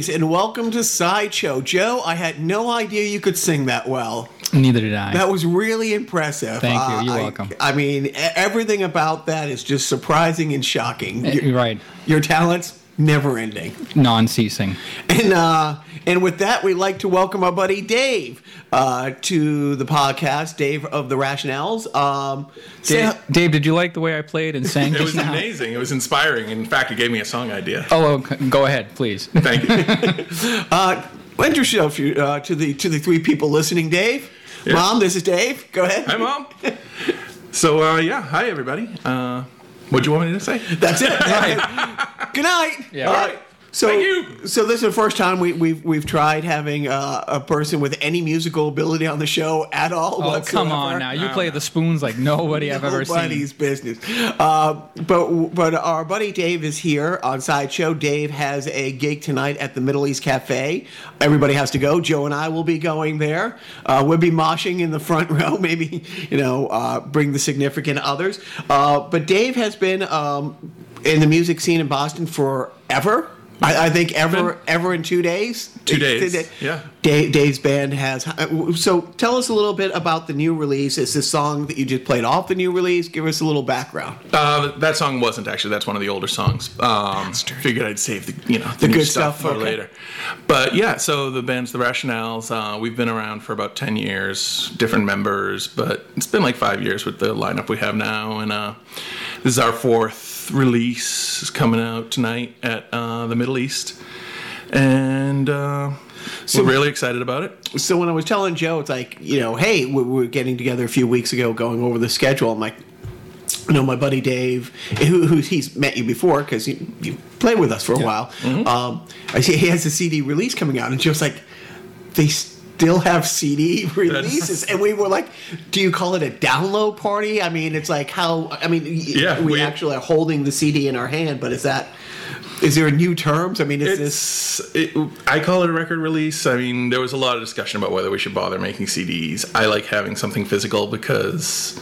Carnies, and welcome to Sideshow. Joe, I had no idea you could sing that well. Neither did I. That was really impressive. Uh, Thank you. You're I- welcome. I mean, everything about that is just surprising and shocking. Eh, Your, right. your talents never ending. Non-ceasing. And uh, and with that, we'd like to welcome our buddy Dave uh, to the podcast. Dave of the Rationales. Um, say- Dave, Dave, did you like the way I played and sang It was now? amazing. It was inspiring. In fact, it gave me a song idea. Oh, okay. go ahead, please. Thank you. uh, introduce yourself uh, to the to the three people listening. Dave, Yeah. Mom, this is Dave. Go ahead. Hi, Mom. So, uh, yeah. Hi, everybody. Uh, what do you want me to say? That's it. Good night. Yeah. All right. So, Thank you. so this is the first time we, we've we've tried having uh, a person with any musical ability on the show at all. Oh, come on now. You play the spoons like nobody I've ever seen. Nobody's business. Uh, but but our buddy Dave is here on Sideshow. Dave has a gig tonight at the Middle East Cafe. Everybody has to go. Joe and I will be going there. Uh, we'll be moshing in the front row. Maybe you know uh, bring the significant others. Uh, but Dave has been um, in the music scene in Boston forever. I, I think ever ever in two days. Two days, yeah. Dave, Dave's band has. So tell us a little bit about the new release. Is this song that you just played off the new release? Give us a little background. Uh, that song wasn't actually. That's one of the older songs. Um, figured I'd save the you know The new good stuff, for okay. later. But yeah, so the band's the Rationales. Uh, we've been around for about ten years, different members, but it's been like five years with the lineup we have now, and uh, this is our fourth release. It's coming out tonight at uh, the Middle East, and uh, So- we're really excited about it. So when I was telling Joe, it's like you know, hey, we we were getting together a few weeks ago, going over the schedule. I'm like. You know, my buddy Dave, who, who he's met you before because you, you played with us for a while. Um, I see he has a CD release coming out, and Joe's like, they still have CD releases, and we were like, do you call it a download party? I mean, it's like how I mean, Yeah, we, we- actually are holding the CD in our hand, but is that is there a new terms? I mean, is this it, I call it a record release. I mean, there was a lot of discussion about whether we should bother making CDs. I like having something physical because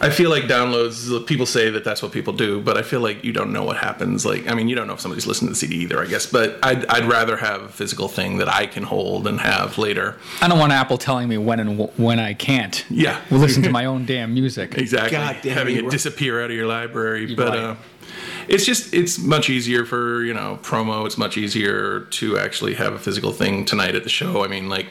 I feel like downloads. People say that that's what people do, but I feel like you don't know what happens. Like, I mean, you don't know if somebody's listening to the CD either, I guess. But I'd, I'd rather have a physical thing that I can hold and have later. I don't want Apple telling me when and wh- when I can't. Yeah. Listen to my own damn music. Exactly. God damn Having it disappear out of your library. But right. uh, it's just, it's much easier for, you know, promo. It's much easier to actually have a physical thing tonight at the show. I mean, like,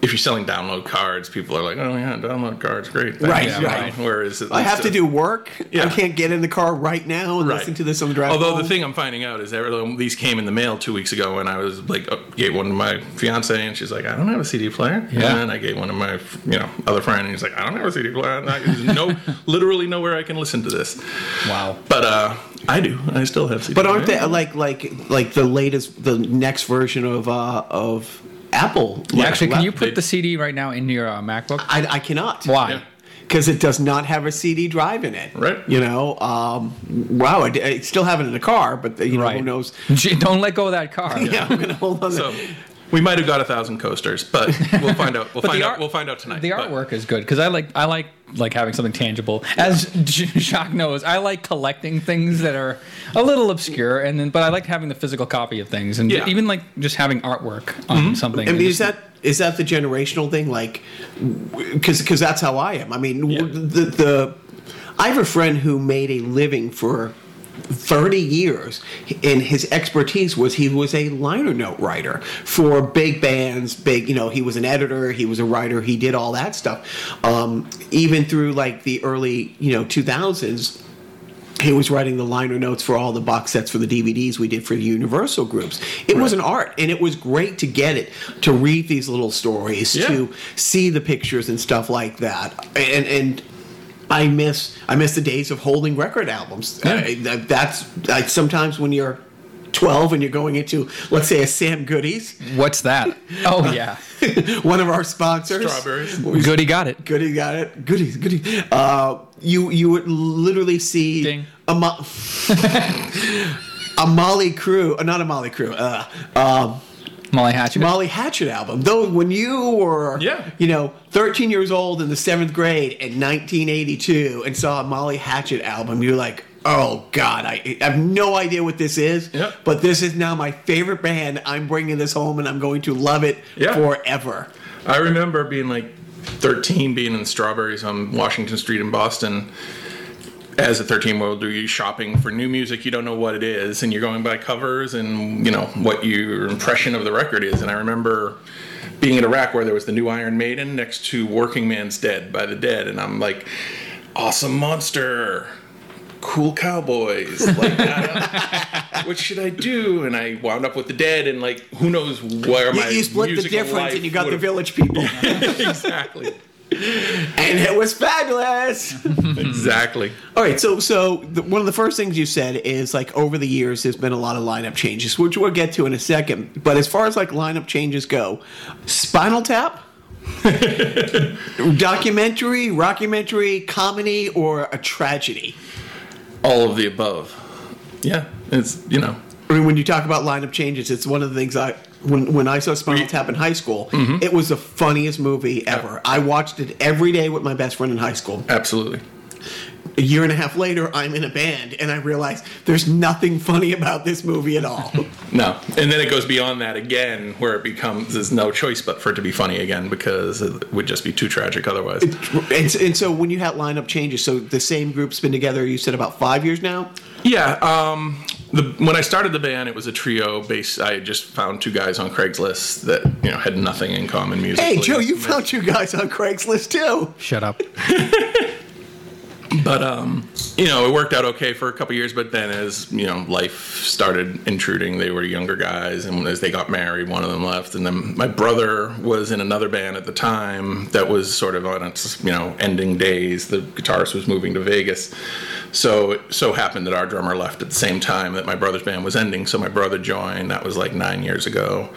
if you're selling download cards, people are like, oh, yeah, download cards, great. thanks," Right, know? right. Whereas I have to do work. Yeah. I can't get in the car right now and Right. listen to this on the drive. Although home. the thing I'm finding out is that these came in the mail two weeks ago, and I was like, uh, gave one to my fiance, and she's like, I don't have a CD player. Yeah. And I gave one to my, you know, other friend, and he's like, I don't have a CD player. There's no, literally nowhere I can listen to this. Wow. But uh, I do. I still have CD. But aren't they like like like the latest, the next version of uh, of Apple? Actually, can you put the CD right now in your uh, MacBook? I, I cannot. Why? Yeah. because it does not have a CD drive in it. Right. You know, um, wow, I, I still have it in the car, but you know, Right. who knows? Gee, Don't let go of that car. Yeah, I'm gonna hold on. So to we might have got a thousand coasters, but we'll find out. We'll find the out. we'll find out tonight. The But- artwork is good because I like I like like having something tangible. As J- Jacques knows, I like collecting things that are a little obscure, and then but I like having the physical copy of things, and Yeah. even like just having artwork on mm-hmm. something. I mean, and is just- that is that the generational thing? Like, because because that's how I am. I mean, Yeah. the the I have a friend who made a living for. 30 years and his expertise was he was a liner note writer for big bands big you know he was an editor he was a writer he did all that stuff um, even through like the early you know 2000s he was writing the liner notes for all the box sets for the DVDs we did for the Universal groups. It was an art, and it was great to get it, to read these little stories, Yeah. to see the pictures and stuff like that. And and I miss I miss the days of holding record albums. Yeah. I- that's like sometimes when you're 12 and you're going into let's say a Sam Goody's. What's that? Oh yeah, one of our sponsors. Strawberries. Goody got it. Goody got it. Goody, goody. Uh, you you would literally see Ding. a mo- a Mötley Crüe, uh, not a Mötley Crüe, uh, um, Molly Hatchet. Molly Hatchet album. Though when you were, Yeah. you know, 13 years old in the seventh grade in 1982 and saw a Molly Hatchet album, you're like, oh God, I, I have no idea what this is. Yep. But this is now my favorite band. I'm bringing this home and I'm going to love it Yeah. forever. I remember being like 13, being in Strawberries on Washington Street in Boston. As a 13 year old, you're shopping for new music, you don't know what it is, and you're going by covers and you know what your impression of the record is. And I remember being in a rack where there was the new Iron Maiden next to Workingman's Dead by the Dead, and I'm like, awesome monster, cool cowboys, like that. what should I do? And I wound up with the Dead, and like, who knows where You, my you split the difference and you got the village people. exactly. And it was fabulous. Exactly. All right, so so the, one of the first things you said is like over the years there's been a lot of lineup changes, which we'll get to in a second. But as far as like lineup changes go, Spinal Tap, documentary, rockumentary, comedy, or a tragedy. All of the above. Yeah, it's you know. I mean, when you talk about lineup changes, it's one of the things I when when I saw Spinal Tap in high school, it was the funniest movie ever. I watched it every day with my best friend in high school. Absolutely. a year and a half later, I'm in a band, and I realize there's nothing funny about this movie at all. No, and then it goes beyond that again, where it becomes there's no choice but for it to be funny again because it would just be too tragic otherwise. and, and so when you had lineup changes, so the same group's been together, you said about five years now? Yeah. Um, the, when I started the band, it was a trio based. I just found two guys on Craigslist that you know had nothing in common musically. Hey, Joe, you found two guys on Craigslist too. Shut up. But um, you know, it worked out okay for a couple years. But then, as you know, life started intruding. They were younger guys, and as they got married, one of them left. And then my brother was in another band at the time that was sort of on its you know ending days. The guitarist was moving to Vegas, so it so happened that our drummer left at the same time that my brother's band was ending. So my brother joined. That was like nine years ago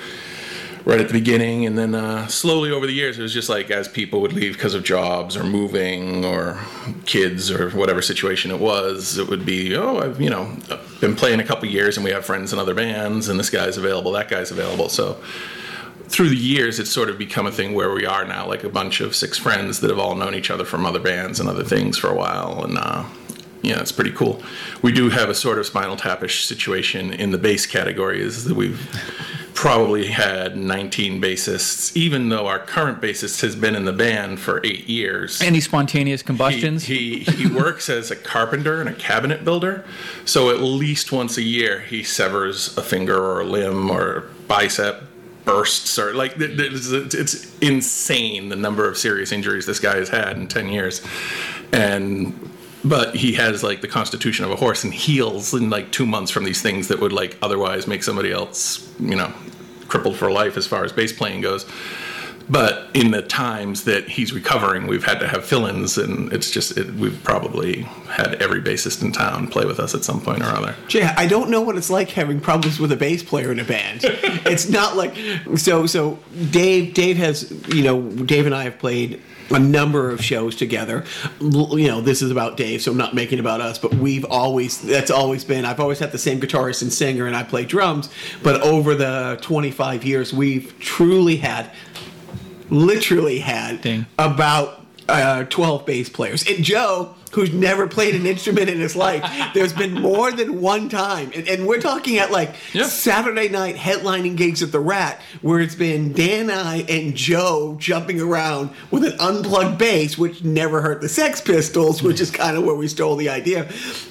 right at the beginning and then uh, slowly over the years it was just like as people would leave because of jobs or moving or kids or whatever situation it was it would be oh i've you know been playing a couple years and we have friends in other bands and this guy's available that guy's available so through the years it's sort of become a thing where we are now like a bunch of six friends that have all known each other from other bands and other things for a while and uh, yeah, it's pretty cool. We do have a sort of spinal tapish situation in the bass category, is that we've probably had 19 bassists, even though our current bassist has been in the band for eight years. Any spontaneous combustions? he, he works as a carpenter and a cabinet builder, so at least once a year he severs a finger or a limb or bicep bursts or like th- th- it's it's insane the number of serious injuries this guy has had in 10 years and but he has like the constitution of a horse and heals in like two months from these things that would like otherwise make somebody else you know crippled for life as far as bass playing goes But in the times that he's recovering, we've had to have fill-ins, and it's just it, we've probably had every bassist in town play with us at some point or other. Jay, I don't know what it's like having problems with a bass player in a band. it's not like so. So Dave, Dave has you know, Dave and I have played a number of shows together. You know, this is about Dave, so I'm not making it about us. But we've always that's always been. I've always had the same guitarist and singer, and I play drums. But over the 25 years, we've truly had, literally had Ding. about uh, 12 bass players. And Joe, who's never played an instrument in his life, there's been more than one time. And, and we're talking at like Yeah. Saturday night headlining gigs at the Rat, where it's been Dan, I, and Joe jumping around with an unplugged bass, which never hurt the Sex Pistols, which is kind of where we stole the idea.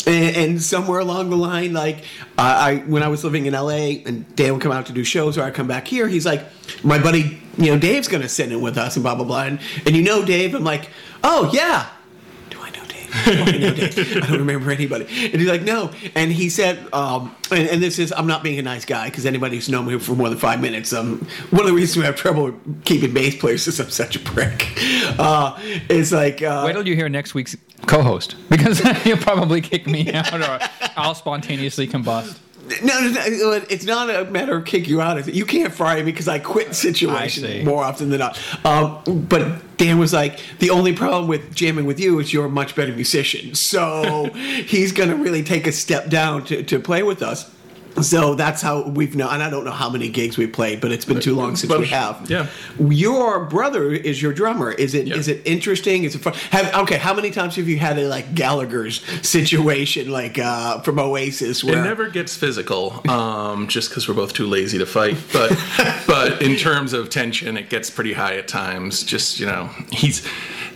And, and somewhere along the line, like I, I when I was living in LA, and Dan would come out to do shows, or I come back here, he's like, my buddy, you know, Dave's gonna sit in with us, and blah blah blah. And, and you know, Dave, I'm like, oh yeah. Do I know Dave? Do I know Dave? I don't remember anybody. And he's like, no. And he said, um, and, and this is, I'm not being a nice guy because anybody who's known me for more than five minutes, um, one of the reasons we have trouble keeping bass players is I'm such a prick. Uh, it's like, uh, Wait till you hear next week's co-host because he'll probably kick me out or I'll spontaneously combust. No, no, no, it's not a matter of kick you out. It's- You can't fire me because I quit I situations more often than not. Um, but Dan was like, the only problem with jamming with you is you're a much better musician. So he's going to really take a step down to, to play with us. So that's how we've known. And I don't know how many gigs we played, but it's been too long since we have. Yeah. Your brother is your drummer. Is it? Is Yeah. it interesting? Is it fun? Have, okay. How many times have you had a like Gallagher's situation, like uh, from Oasis, where It never gets physical, um, just because we're both too lazy to fight. But but in terms of tension, it gets pretty high at times. Just you know, he's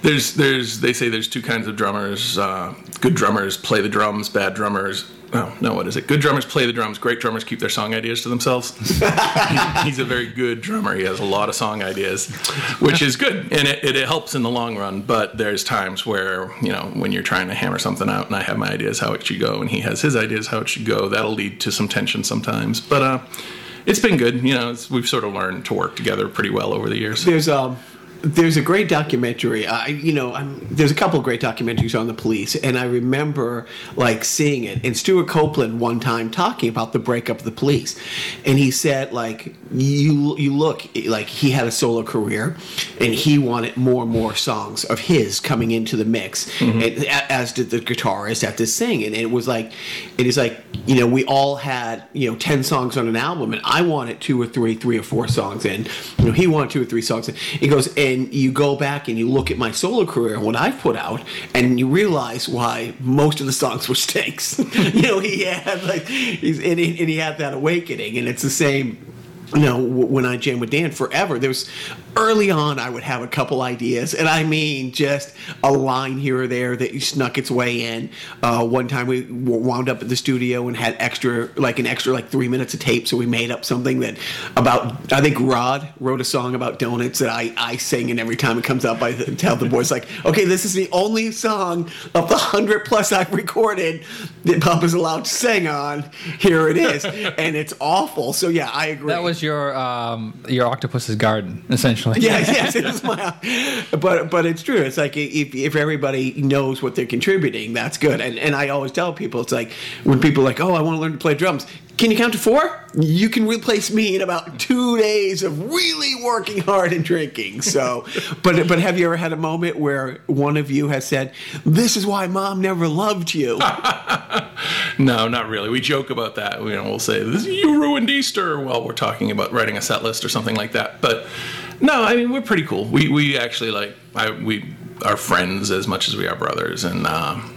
there's there's they say there's two kinds of drummers. Uh, good drummers play the drums. Bad drummers. Oh, no, what is it? Good drummers play the drums. Great drummers keep their song ideas to themselves. He's a very good drummer. He has a lot of song ideas, which is good, and it, it, it helps in the long run. But there's times where you know when you're trying to hammer something out, and I have my ideas how it should go, and he has his ideas how it should go. That'll lead to some tension sometimes. But uh, it's been good. You know, we've sort of learned to work together pretty well over the years. there's um there's a great documentary. I you know I'm, there's a couple of great documentaries on the police, and I remember like seeing it. And Stewart Copeland one time talking about the breakup of the police, and he said like you you look like he had a solo career, and he wanted more and more songs of his coming into the mix, mm-hmm. and, as did the guitarist at this thing. And it was like it is like you know we all had you know ten songs on an album, and I wanted two or three, three or four songs in. You know he wanted two or three songs. In. He goes and you go back and you look at my solo career and what I've put out, and you realize why most of the songs were stinks. you know he had like he's and he, and he had that awakening, and it's the same know, when I jammed with Dan forever, there was early on I would have a couple ideas, and I mean just a line here or there that you snuck its way in. Uh, one time we wound up at the studio and had extra, like an extra, like three minutes of tape, so we made up something that about. I think Rod wrote a song about donuts that I I sing, and every time it comes out, I tell the boys like, okay, this is the only song of the hundred plus I've recorded that Papa's allowed to sing on. Here it is, and it's awful. So yeah, I agree. That was your um, your octopus's garden, essentially. Yeah, yes, it is my. But but it's true. It's like if if everybody knows what they're contributing, that's good. And and I always tell people, it's like when people are like, oh, I want to learn to play drums. Can you count to four? You can replace me in about two days of really working hard and drinking. So, but but have you ever had a moment where one of you has said, "This is why mom never loved you"? No, not really. We joke about that. You know, we'll say this, you ruined Easter while we're talking about writing a set list or something like that. But no, I mean we're pretty cool. We we actually like I, we are friends as much as we are brothers, and um,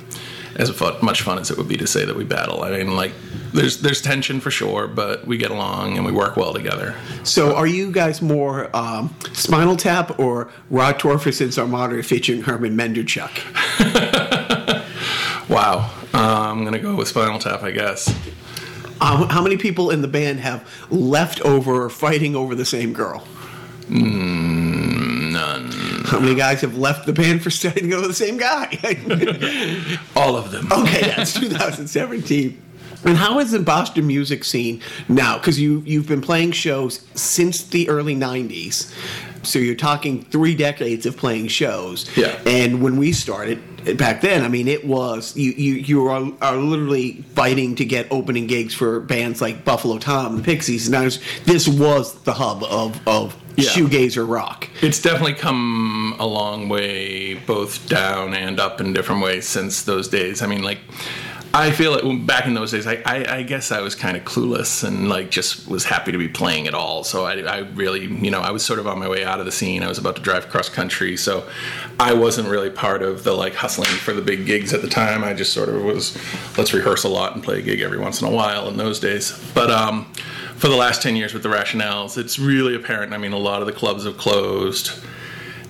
as fu- much fun as it would be to say that we battle. I mean, like there's there's tension for sure, but we get along and we work well together. So, are you guys more um, Spinal Tap or Rod Torfulson's Armada featuring Herman Menderchuk? Wow, uh, I'm gonna go with Spinal Tap, I guess. Um, how many people in the band have left over fighting over the same girl? None. How many guys have left the band for studying with the same guy? All of them. okay, that's 2017. And how is the Boston music scene now? Because you you've been playing shows since the early '90s. So you're talking three decades of playing shows. Yeah. And when we started back then, I mean, it was you you you are, are literally fighting to get opening gigs for bands like Buffalo Tom, the Pixies. And was, this was the hub of of Yeah. shoegazer rock. It's definitely come a long way, both down and up in different ways since those days. I mean, like, I feel it back in those days. I, I, I guess I was kind of clueless and like just was happy to be playing at all. So I, I really, you know, I was sort of on my way out of the scene. I was about to drive cross country, so I wasn't really part of the like hustling for the big gigs at the time. I just sort of was, let's rehearse a lot and play a gig every once in a while in those days. But um, for the last ten years with the Rationales, it's really apparent. I mean, a lot of the clubs have closed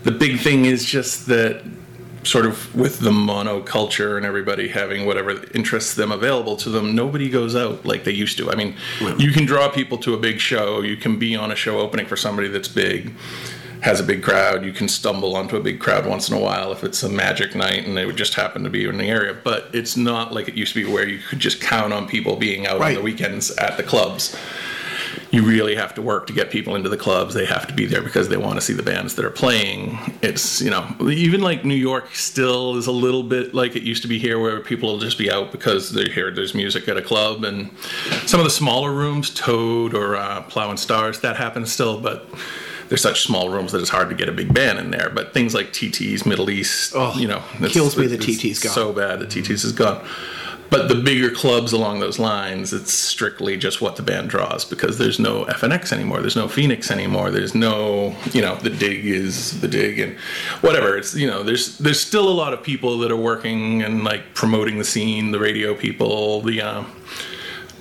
the big thing is just that sort of with the monoculture and everybody having whatever interests them available to them nobody goes out like they used to. I mean you can draw people to a big show you can be on a show opening for somebody that's big has a big crowd you can stumble onto a big crowd once in a while if it's a magic night and they would just happen to be in the area but it's not like it used to be where you could just count on people being out on the weekends at the clubs you really have to work to get people into the clubs. They have to be there because they want to see the bands that are playing. It's, you know, even like New York still is a little bit like it used to be here where people will just be out because they hear there's music at a club. And some of the smaller rooms, Toad or uh, Plough and Stars, that happens still, but they're such small rooms that it's hard to get a big band in there. But things like TT's, Middle East, Oh, you know, kills me it's TT's gone. So bad the TT's is gone. But the bigger clubs along those lines, it's strictly just what the band draws because there's no FNX anymore. There's no Phoenix anymore. There's no, you know, the dig is the dig and whatever. It's, you know, there's there's still a lot of people that are working and like promoting the scene, the radio people, the um,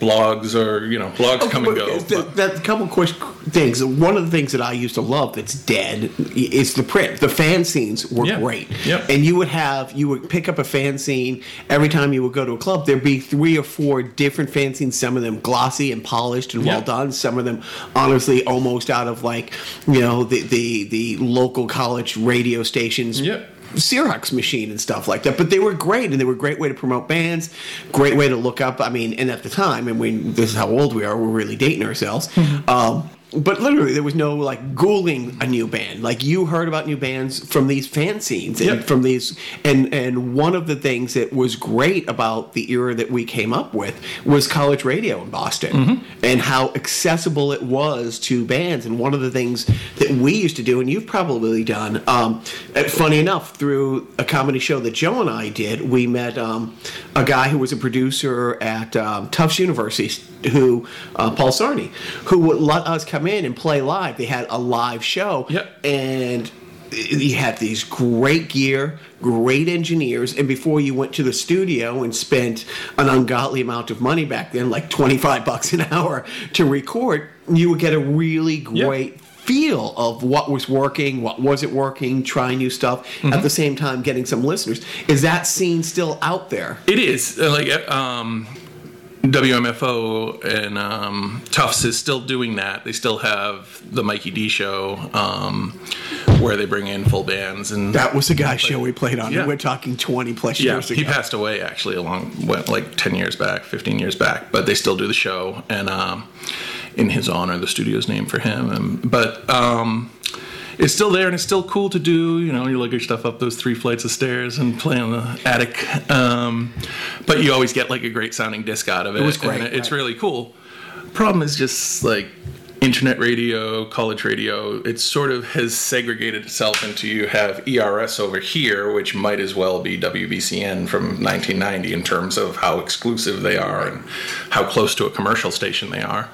blogs or, you know, blogs come and go. Th- That couple quick things. One of the things that I used to love that's dead is the print. The fanzines were Yeah. great, Yep. and you would have you would pick up a fanzine every time you would go to a club. There'd be three or four different fanzines. Some of them glossy and polished and well Yep. done. Some of them honestly almost out of like you know the the the local college radio stations. Yep. Xerox machine and stuff like that. But they were great, and they were a great way to promote bands, great way to look up. I mean, and at the time, and we this is how old we are. We're really dating ourselves. um, but literally, there was no like Googling a new band. Like you heard about new bands from these fanzines and Yep. from these. And and one of the things that was great about the era that we came up with was college radio in Boston and how accessible it was to bands. And one of the things that we used to do, and you've probably done, um, uh, funny enough, through a comedy show that Joe and I did, we met um, a guy who was a producer at um, Tufts University, who uh, Paul Sarney, who would let us come in and play live. They had a live show, Yep. and you had these great gear, great engineers, and before you went to the studio and spent an ungodly amount of money back then, like twenty five bucks an hour to record, you would get a really great feel of what was working, what wasn't working, trying new stuff. At the same time, getting some listeners. Is that scene still out there? It is like uh, um, WMFO and um, Tufts is still doing that. They still have the Mikey D show um, where they bring in full bands and That was the guy's show we played on. Yeah. We're talking twenty plus yeah, years ago. he passed away actually along went like ten years back, fifteen years back. But they still do the show, and um, in his honor, the studio's named for him. And, but um, it's still there, and it's still cool to do. You know, you lug your stuff up those three flights of stairs and play on the attic. Um, but you always get like a great sounding disc out of it. was great, and it's really cool. Problem is just like internet radio, college radio, it sort of has segregated itself into you have ERS over here, which might as well be WBCN from 1990 in terms of how exclusive they are and how close to a commercial station they are.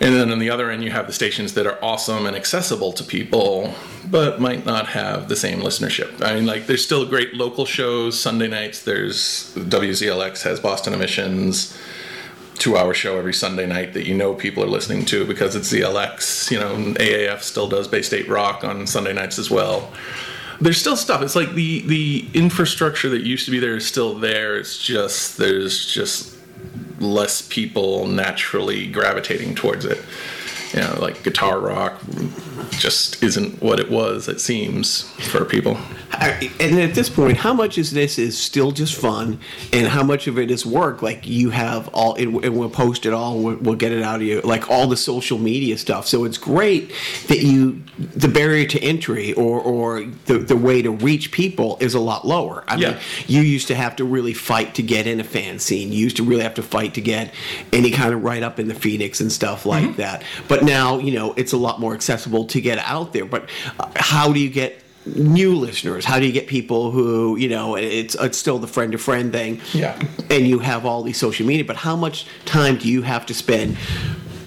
And then on the other end, you have the stations that are awesome and accessible to people, but might not have the same listenership. I mean, like, there's still great local shows. Sunday nights, there's WZLX has Boston Emissions, two hour show every Sunday night that you know people are listening to because it's ZLX. You know, AAF still does Bay State Rock on Sunday nights as well. There's still stuff. It's like the the infrastructure that used to be there is still there. It's just there's just less people naturally gravitating towards it. You know, like guitar rock just isn't what it was. It seems for people. And at this point, how much is this is still just fun, and how much of it is work? Like you have all, it, and we'll post it all, we'll, we'll get it out of you, like all the social media stuff. So it's great that you, the barrier to entry or or the the way to reach people is a lot lower. I Yeah. mean, you used to have to really fight to get in a fanzine. You used to really have to fight to get any kind of write up in the Phoenix and stuff like Mm-hmm. that. But now, you know, it's a lot more accessible to get out there. But uh, how do you get new listeners? How do you get people who, you know, it's it's still the friend to friend thing. Yeah. And you have all these social media, but how much time do you have to spend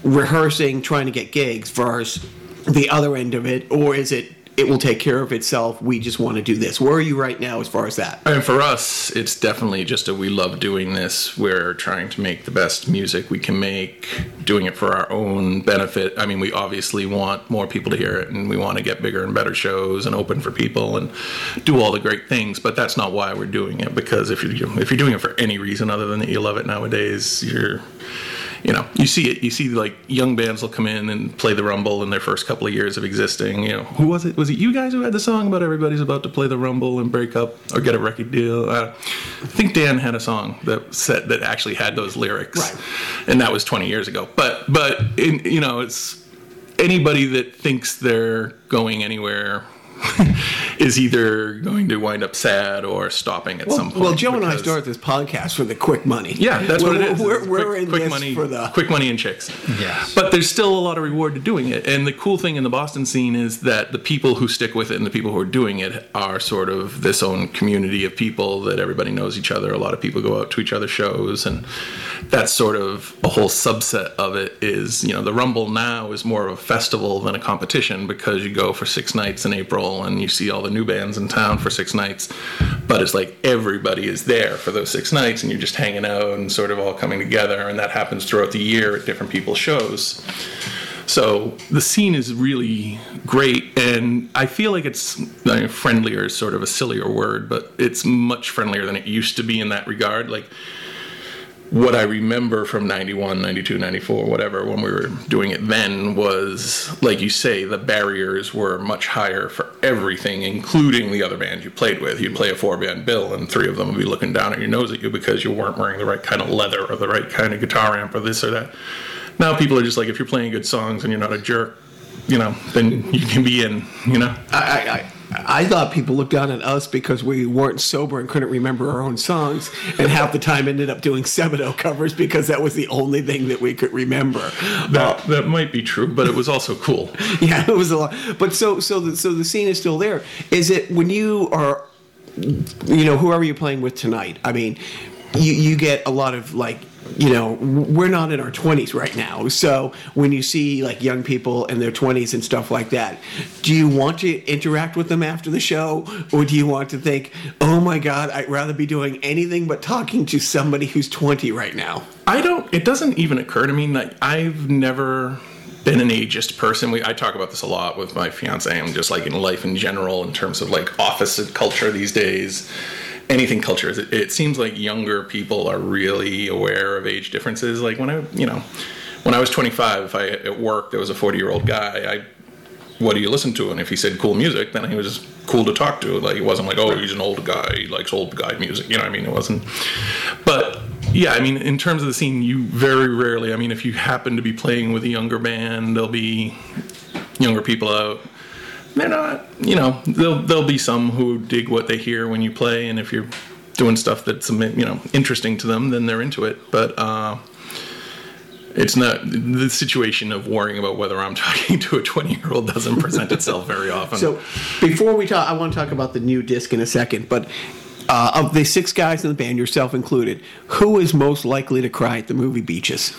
rehearsing, trying to get gigs versus the other end of it, or is it it will take care of itself? We just want to do this. Where are you right now as far as that? And for us, it's definitely just a we love doing this. We're trying to make the best music we can make, doing it for our own benefit. I mean, we obviously want more people to hear it, and we want to get bigger and better shows and open for people and do all the great things. But that's not why we're doing it. Because if you if you're doing it for any reason other than that you love it nowadays, you're you know, you see it. You see like young bands will come in and play the Rumble in their first couple of years of existing. You know, who was it? Was it you guys who had the song about everybody's about to play the Rumble and break up or get a record deal? Uh, I think Dan had a song that said that actually had those lyrics, Right. and that was 20 years ago. But but in, you know, it's anybody that thinks they're going anywhere. is either going to wind up sad or stopping at some point. Well, Joe and I because- started this podcast for the quick money. yeah, that's what We're- it is. We're, It's we're quick, in quick this money for the quick money and chicks. Yeah. But there's still a lot of reward to doing it. And the cool thing in the Boston scene is that the people who stick with it and the people who are doing it are sort of this own community of people that everybody knows each other. A lot of people go out to each other's shows and that's sort of a whole subset of it is, you know, the Rumble now is more of a festival than a competition because you go for six nights in April and you see all the new bands in town for six nights. But it's like everybody is there for those six nights and you're just hanging out and sort of all coming together. And that happens throughout the year at different people's shows. So the scene is really great, and I feel like it's I mean, friendlier is sort of a sillier word, but it's much friendlier than it used to be in that regard. Like what I remember from 91, 92, 94, whatever, when we were doing it then was, like you say, the barriers were much higher for everything, including the other bands you played with. You'd play a four band bill, and three of them would be looking down at your nose at you because you weren't wearing the right kind of leather or the right kind of guitar amp or this or that. Now people are just like, if you're playing good songs and you're not a jerk, you know, then you can be in, you know. I, I, I I thought people looked down at us because we weren't sober and couldn't remember our own songs, and half the time ended up doing Sebadoh covers because that was the only thing that we could remember. That, that might be true, but it was also cool. Yeah, it was a lot. But so so the, so the scene is still there. Is it when you are, you know, whoever you're playing with tonight? I mean, you you get a lot of like. You know, we're not in our 20s right now. So when you see like young people in their 20s and stuff like that, do you want to interact with them after the show? Or do you want to think, oh my God, I'd rather be doing anything but talking to somebody who's 20 right now? I don't. It doesn't even occur to me. Like I've never been an ageist person. We, I talk about this a lot with my fiance and just like in life in general, in terms of like office culture these days. Anything culture, it, it seems like younger people are really aware of age differences. Like when I, you know, when I was 25, if I at work there was a 40 year old guy, I what do you listen to? And if he said cool music, then he was cool to talk to. Like it wasn't like, oh, he's an old guy, he likes old guy music. You know what I mean? It wasn't. But yeah, I mean, in terms of the scene, you very rarely. I mean, if you happen to be playing with a younger band, there'll be younger people out. They're not, you know, there'll there'll be some who dig what they hear when you play, and if you're doing stuff that's you know interesting to them, then they're into it. But uh, it's not the situation of worrying about whether I'm talking to a 20 year old doesn't present itself very often. So before we talk, I want to talk about the new disc in a second. But uh, of the six guys in the band, yourself included, who is most likely to cry at the movie Beaches?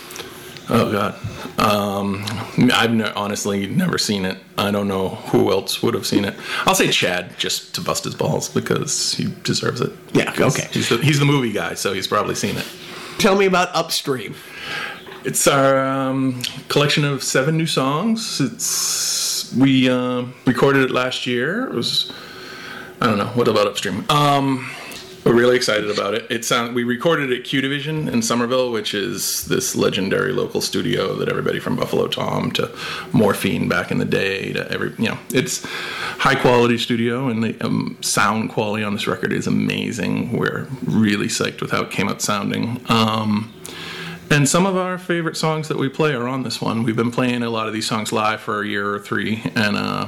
Oh God, um, I've ne- honestly never seen it. I don't know who else would have seen it. I'll say Chad just to bust his balls because he deserves it. Yeah, okay. He's the, he's the movie guy, so he's probably seen it. Tell me about Upstream. It's our um, collection of seven new songs. It's we um recorded it last year. It was I don't know what about Upstream. Um, We're really excited about it. It sound we recorded at Q Division in Somerville, which is this legendary local studio that everybody from Buffalo Tom to Morphine back in the day to every you know it's high quality studio and the um, sound quality on this record is amazing. We're really psyched with how it came out sounding. Um, and some of our favorite songs that we play are on this one. We've been playing a lot of these songs live for a year or three, and uh,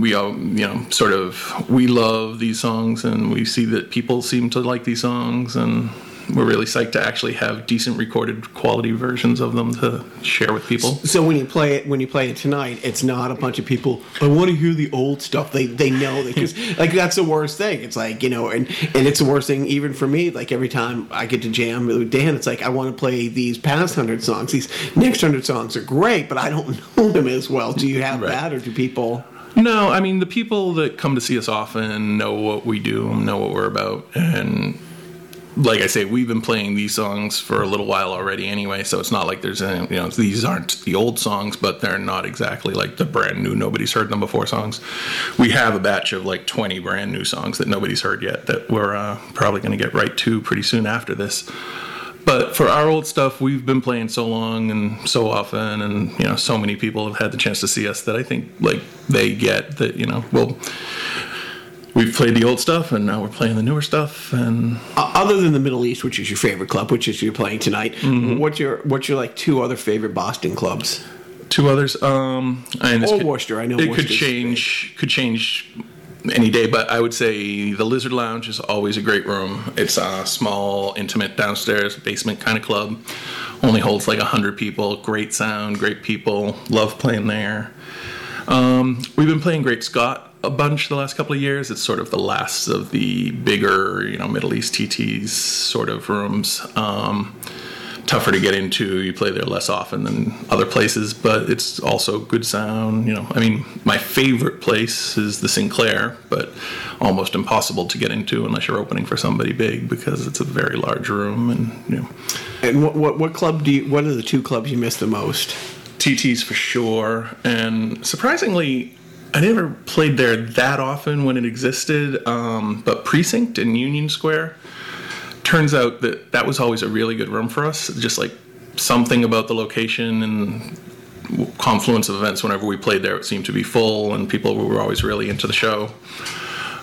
we all, you know, sort of we love these songs, and we see that people seem to like these songs, and we're really psyched to actually have decent recorded quality versions of them to share with people. So when you play it, when you play it tonight, it's not a bunch of people. I want to hear the old stuff. They they know because like that's the worst thing. It's like you know, and and it's the worst thing even for me. Like every time I get to jam with Dan, it's like I want to play these past hundred songs. These next hundred songs are great, but I don't know them as well. Do you have Right. that, or do people? No, I mean the people that come to see us often know what we do, know what we're about, and like I say, we've been playing these songs for a little while already anyway. So it's not like there's any, you know these aren't the old songs, but they're not exactly like the brand new nobody's heard them before songs. We have a batch of like 20 brand new songs that nobody's heard yet that we're uh, probably going to get right to pretty soon after this. But for our old stuff, we've been playing so long and so often, and you know, so many people have had the chance to see us that I think like they get that you know, well, we've played the old stuff and now we're playing the newer stuff, and other than the Middle East, which is your favorite club, which is you're playing tonight, Mm-hmm. what's your what's your like two other favorite Boston clubs? two others. Um, and Or could- Worcester, I know it could Worcester's change. Could change any day, but I would say the Lizard Lounge is always a great room. It's a small, intimate downstairs basement kind of club. Only holds like hundred people. Great sound, great people. Love playing there. Um, we've been playing Great Scott a bunch the last couple of years. It's sort of the last of the bigger, you know, Middle East TTs sort of rooms. Um, tougher to get into. You play there less often than other places, but it's also good sound. You know, I mean, my favorite place is the Sinclair, but almost impossible to get into unless you're opening for somebody big because it's a very large room and you know. And what, what what club do you? What are the two clubs you miss the most? TTs for sure. And surprisingly, I never played there that often when it existed. Um, but Precinct in Union Square turns out that that was always a really good room for us. Just like something about the location and confluence of events. Whenever we played there, it seemed to be full, and people were always really into the show.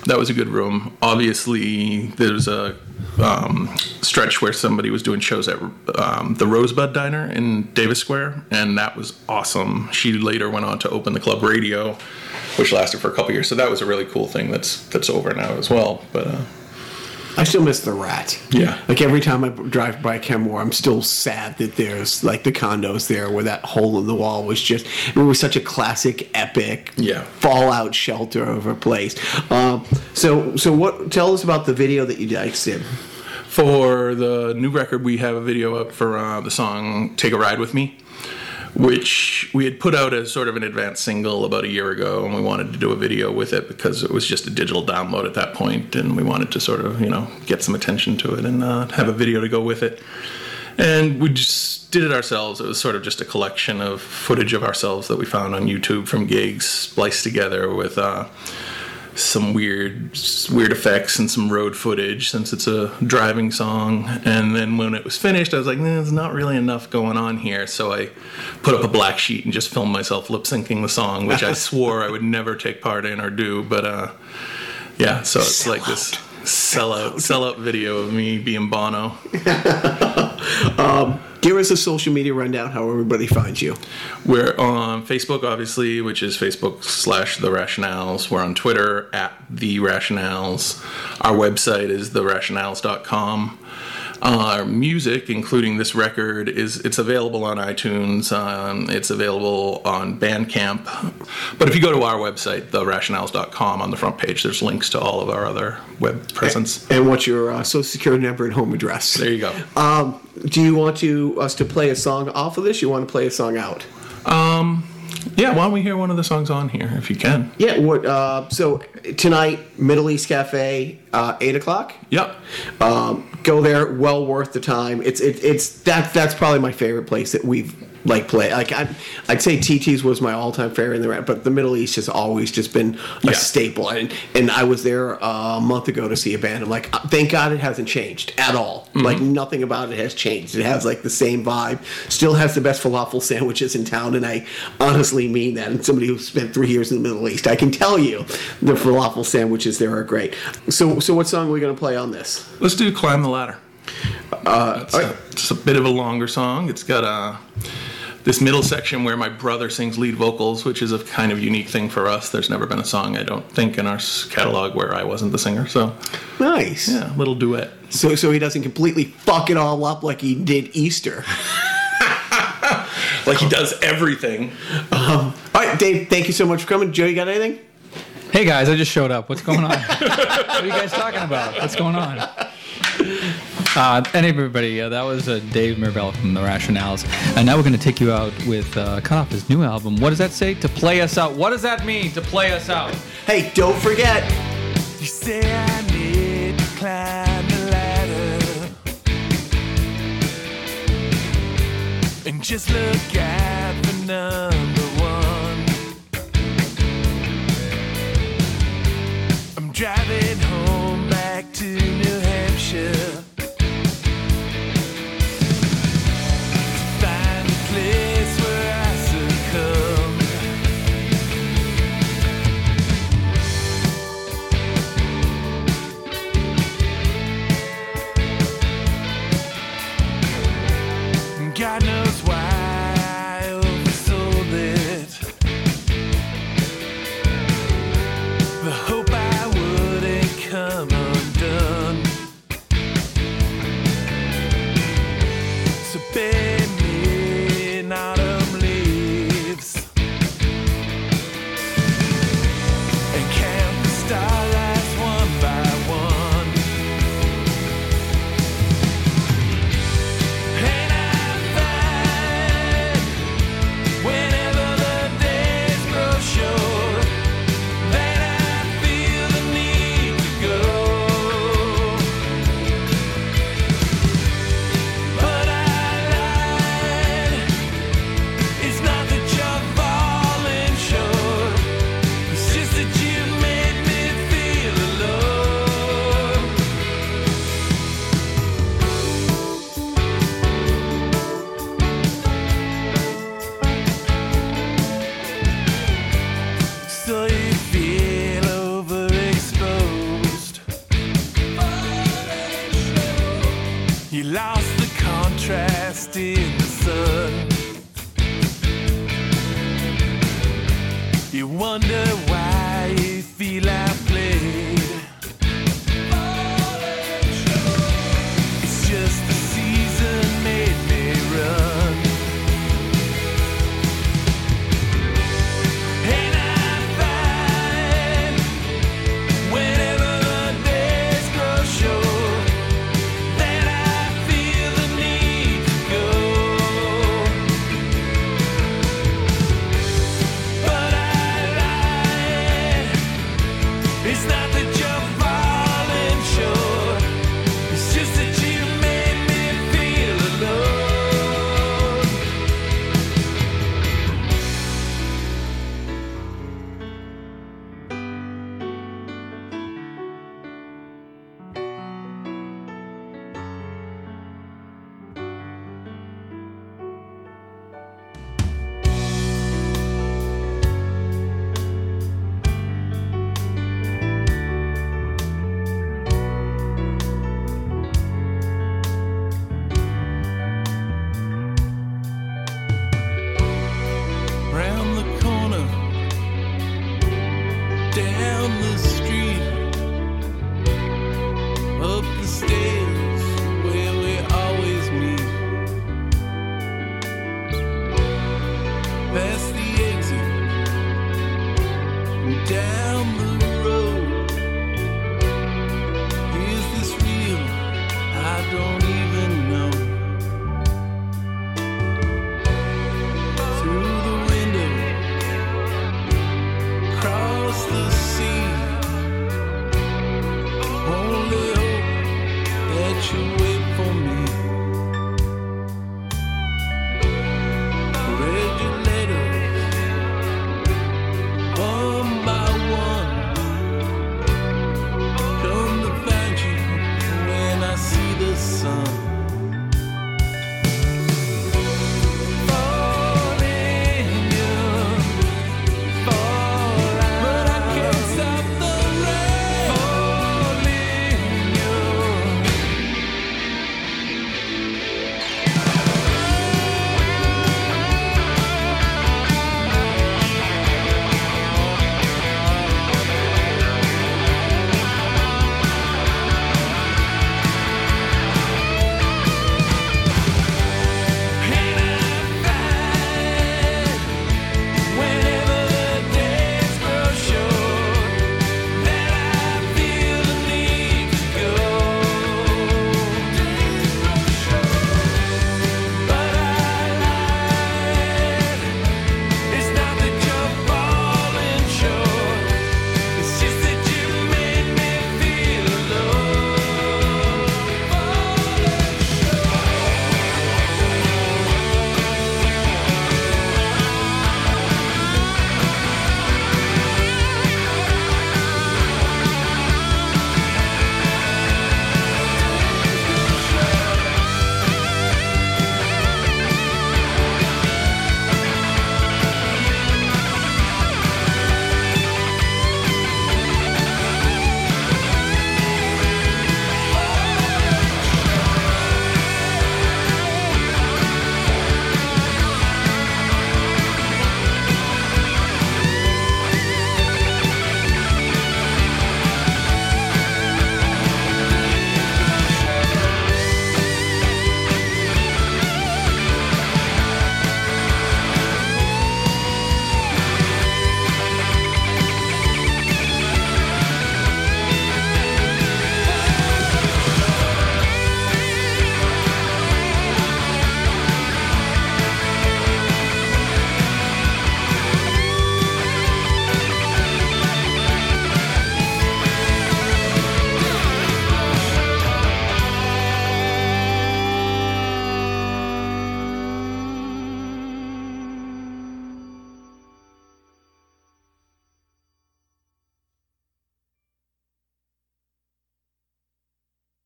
That was a good room. Obviously, there's a um, stretch where somebody was doing shows at um, the Rosebud Diner in Davis Square, and that was awesome. She later went on to open the Club Radio, which lasted for a couple years. So that was a really cool thing. That's that's over now as well. But uh, I still miss the Rat. Yeah. Like every time I drive by Kenmore, I'm still sad that there's like the condos there where that hole in the wall was just it was such a classic, epic, Yeah. fallout shelter of a place. Um, so so what? Tell us about the video that you did. For the new record, we have a video up for uh, the song "Take a Ride with Me," which we had put out as sort of an advanced single about a year ago, and we wanted to do a video with it because it was just a digital download at that point, and we wanted to sort of you know get some attention to it and uh, have a video to go with it. And we just did it ourselves. It was sort of just a collection of footage of ourselves that we found on YouTube from gigs, spliced together with. Uh, some weird weird effects and some road footage since it's a driving song. And then when it was finished i was like "Nah, there's not really enough going on here. So i put up a black sheet and just filmed myself lip syncing the song which i swore i would never take part in or do but uh yeah so it's like this sellout sellout video of me being bono um, Give us a social media rundown how everybody finds you. We're on Facebook, obviously, which is Facebook slash The Rationales. We're on Twitter at The Rationales. Our website is TheRationales.com. Our music, including this record, is it's available on iTunes. Um, it's available on Bandcamp. But if you go to our website, TheRationales.com, on the front page, there's links to all of our other web presence. And what's your uh, social security number and home address? There you go. Um, do you want to us to play a song off of this? You want to play a song out? Yeah, why don't we hear one of the songs on here, if you can? Yeah. What? Uh, so tonight, Middle East Cafe, uh, eight o'clock. Yep. Um, go there. Well worth the time. It's it, it's that that's probably my favorite place that we've like play. Like I, I'd say TT's was my all-time favorite in the Rat, but the Middle East has always just been a Yeah. staple. And and I was there a month ago to see a band. I'm like, uh, thank God it hasn't changed at all. Mm-hmm. Like nothing about it has changed. It has like the same vibe. Still has the best falafel sandwiches in town, and I honestly mean that. And somebody who spent three years in the Middle East, I can tell you, the falafel sandwiches there are great. So so what song are we gonna play on this? Let's do "Climb the Ladder." Uh, It's a, it's a bit of a longer song. It's got uh, this middle section where my brother sings lead vocals, which is a kind of unique thing for us. There's never been a song, I don't think, in our catalog where I wasn't the singer. So, nice. yeah, little duet. So so he doesn't completely fuck it all up like he did Easter. Like he does everything. Um, all right, Dave. Thank you so much for coming. Joe, you got anything? Hey guys, I just showed up. What's going on? what are you guys talking about? What's going on? Uh, and everybody, uh, that was uh, Dave Mirabella from The Rationales. And now we're going to take you out with uh, cut off his new album. What does that say? To play us out. What does that mean? To play us out. Hey, don't forget. You say I need to climb the ladder and just look at the number one. I'm driving home back to New Hampshire. Sun. You wonder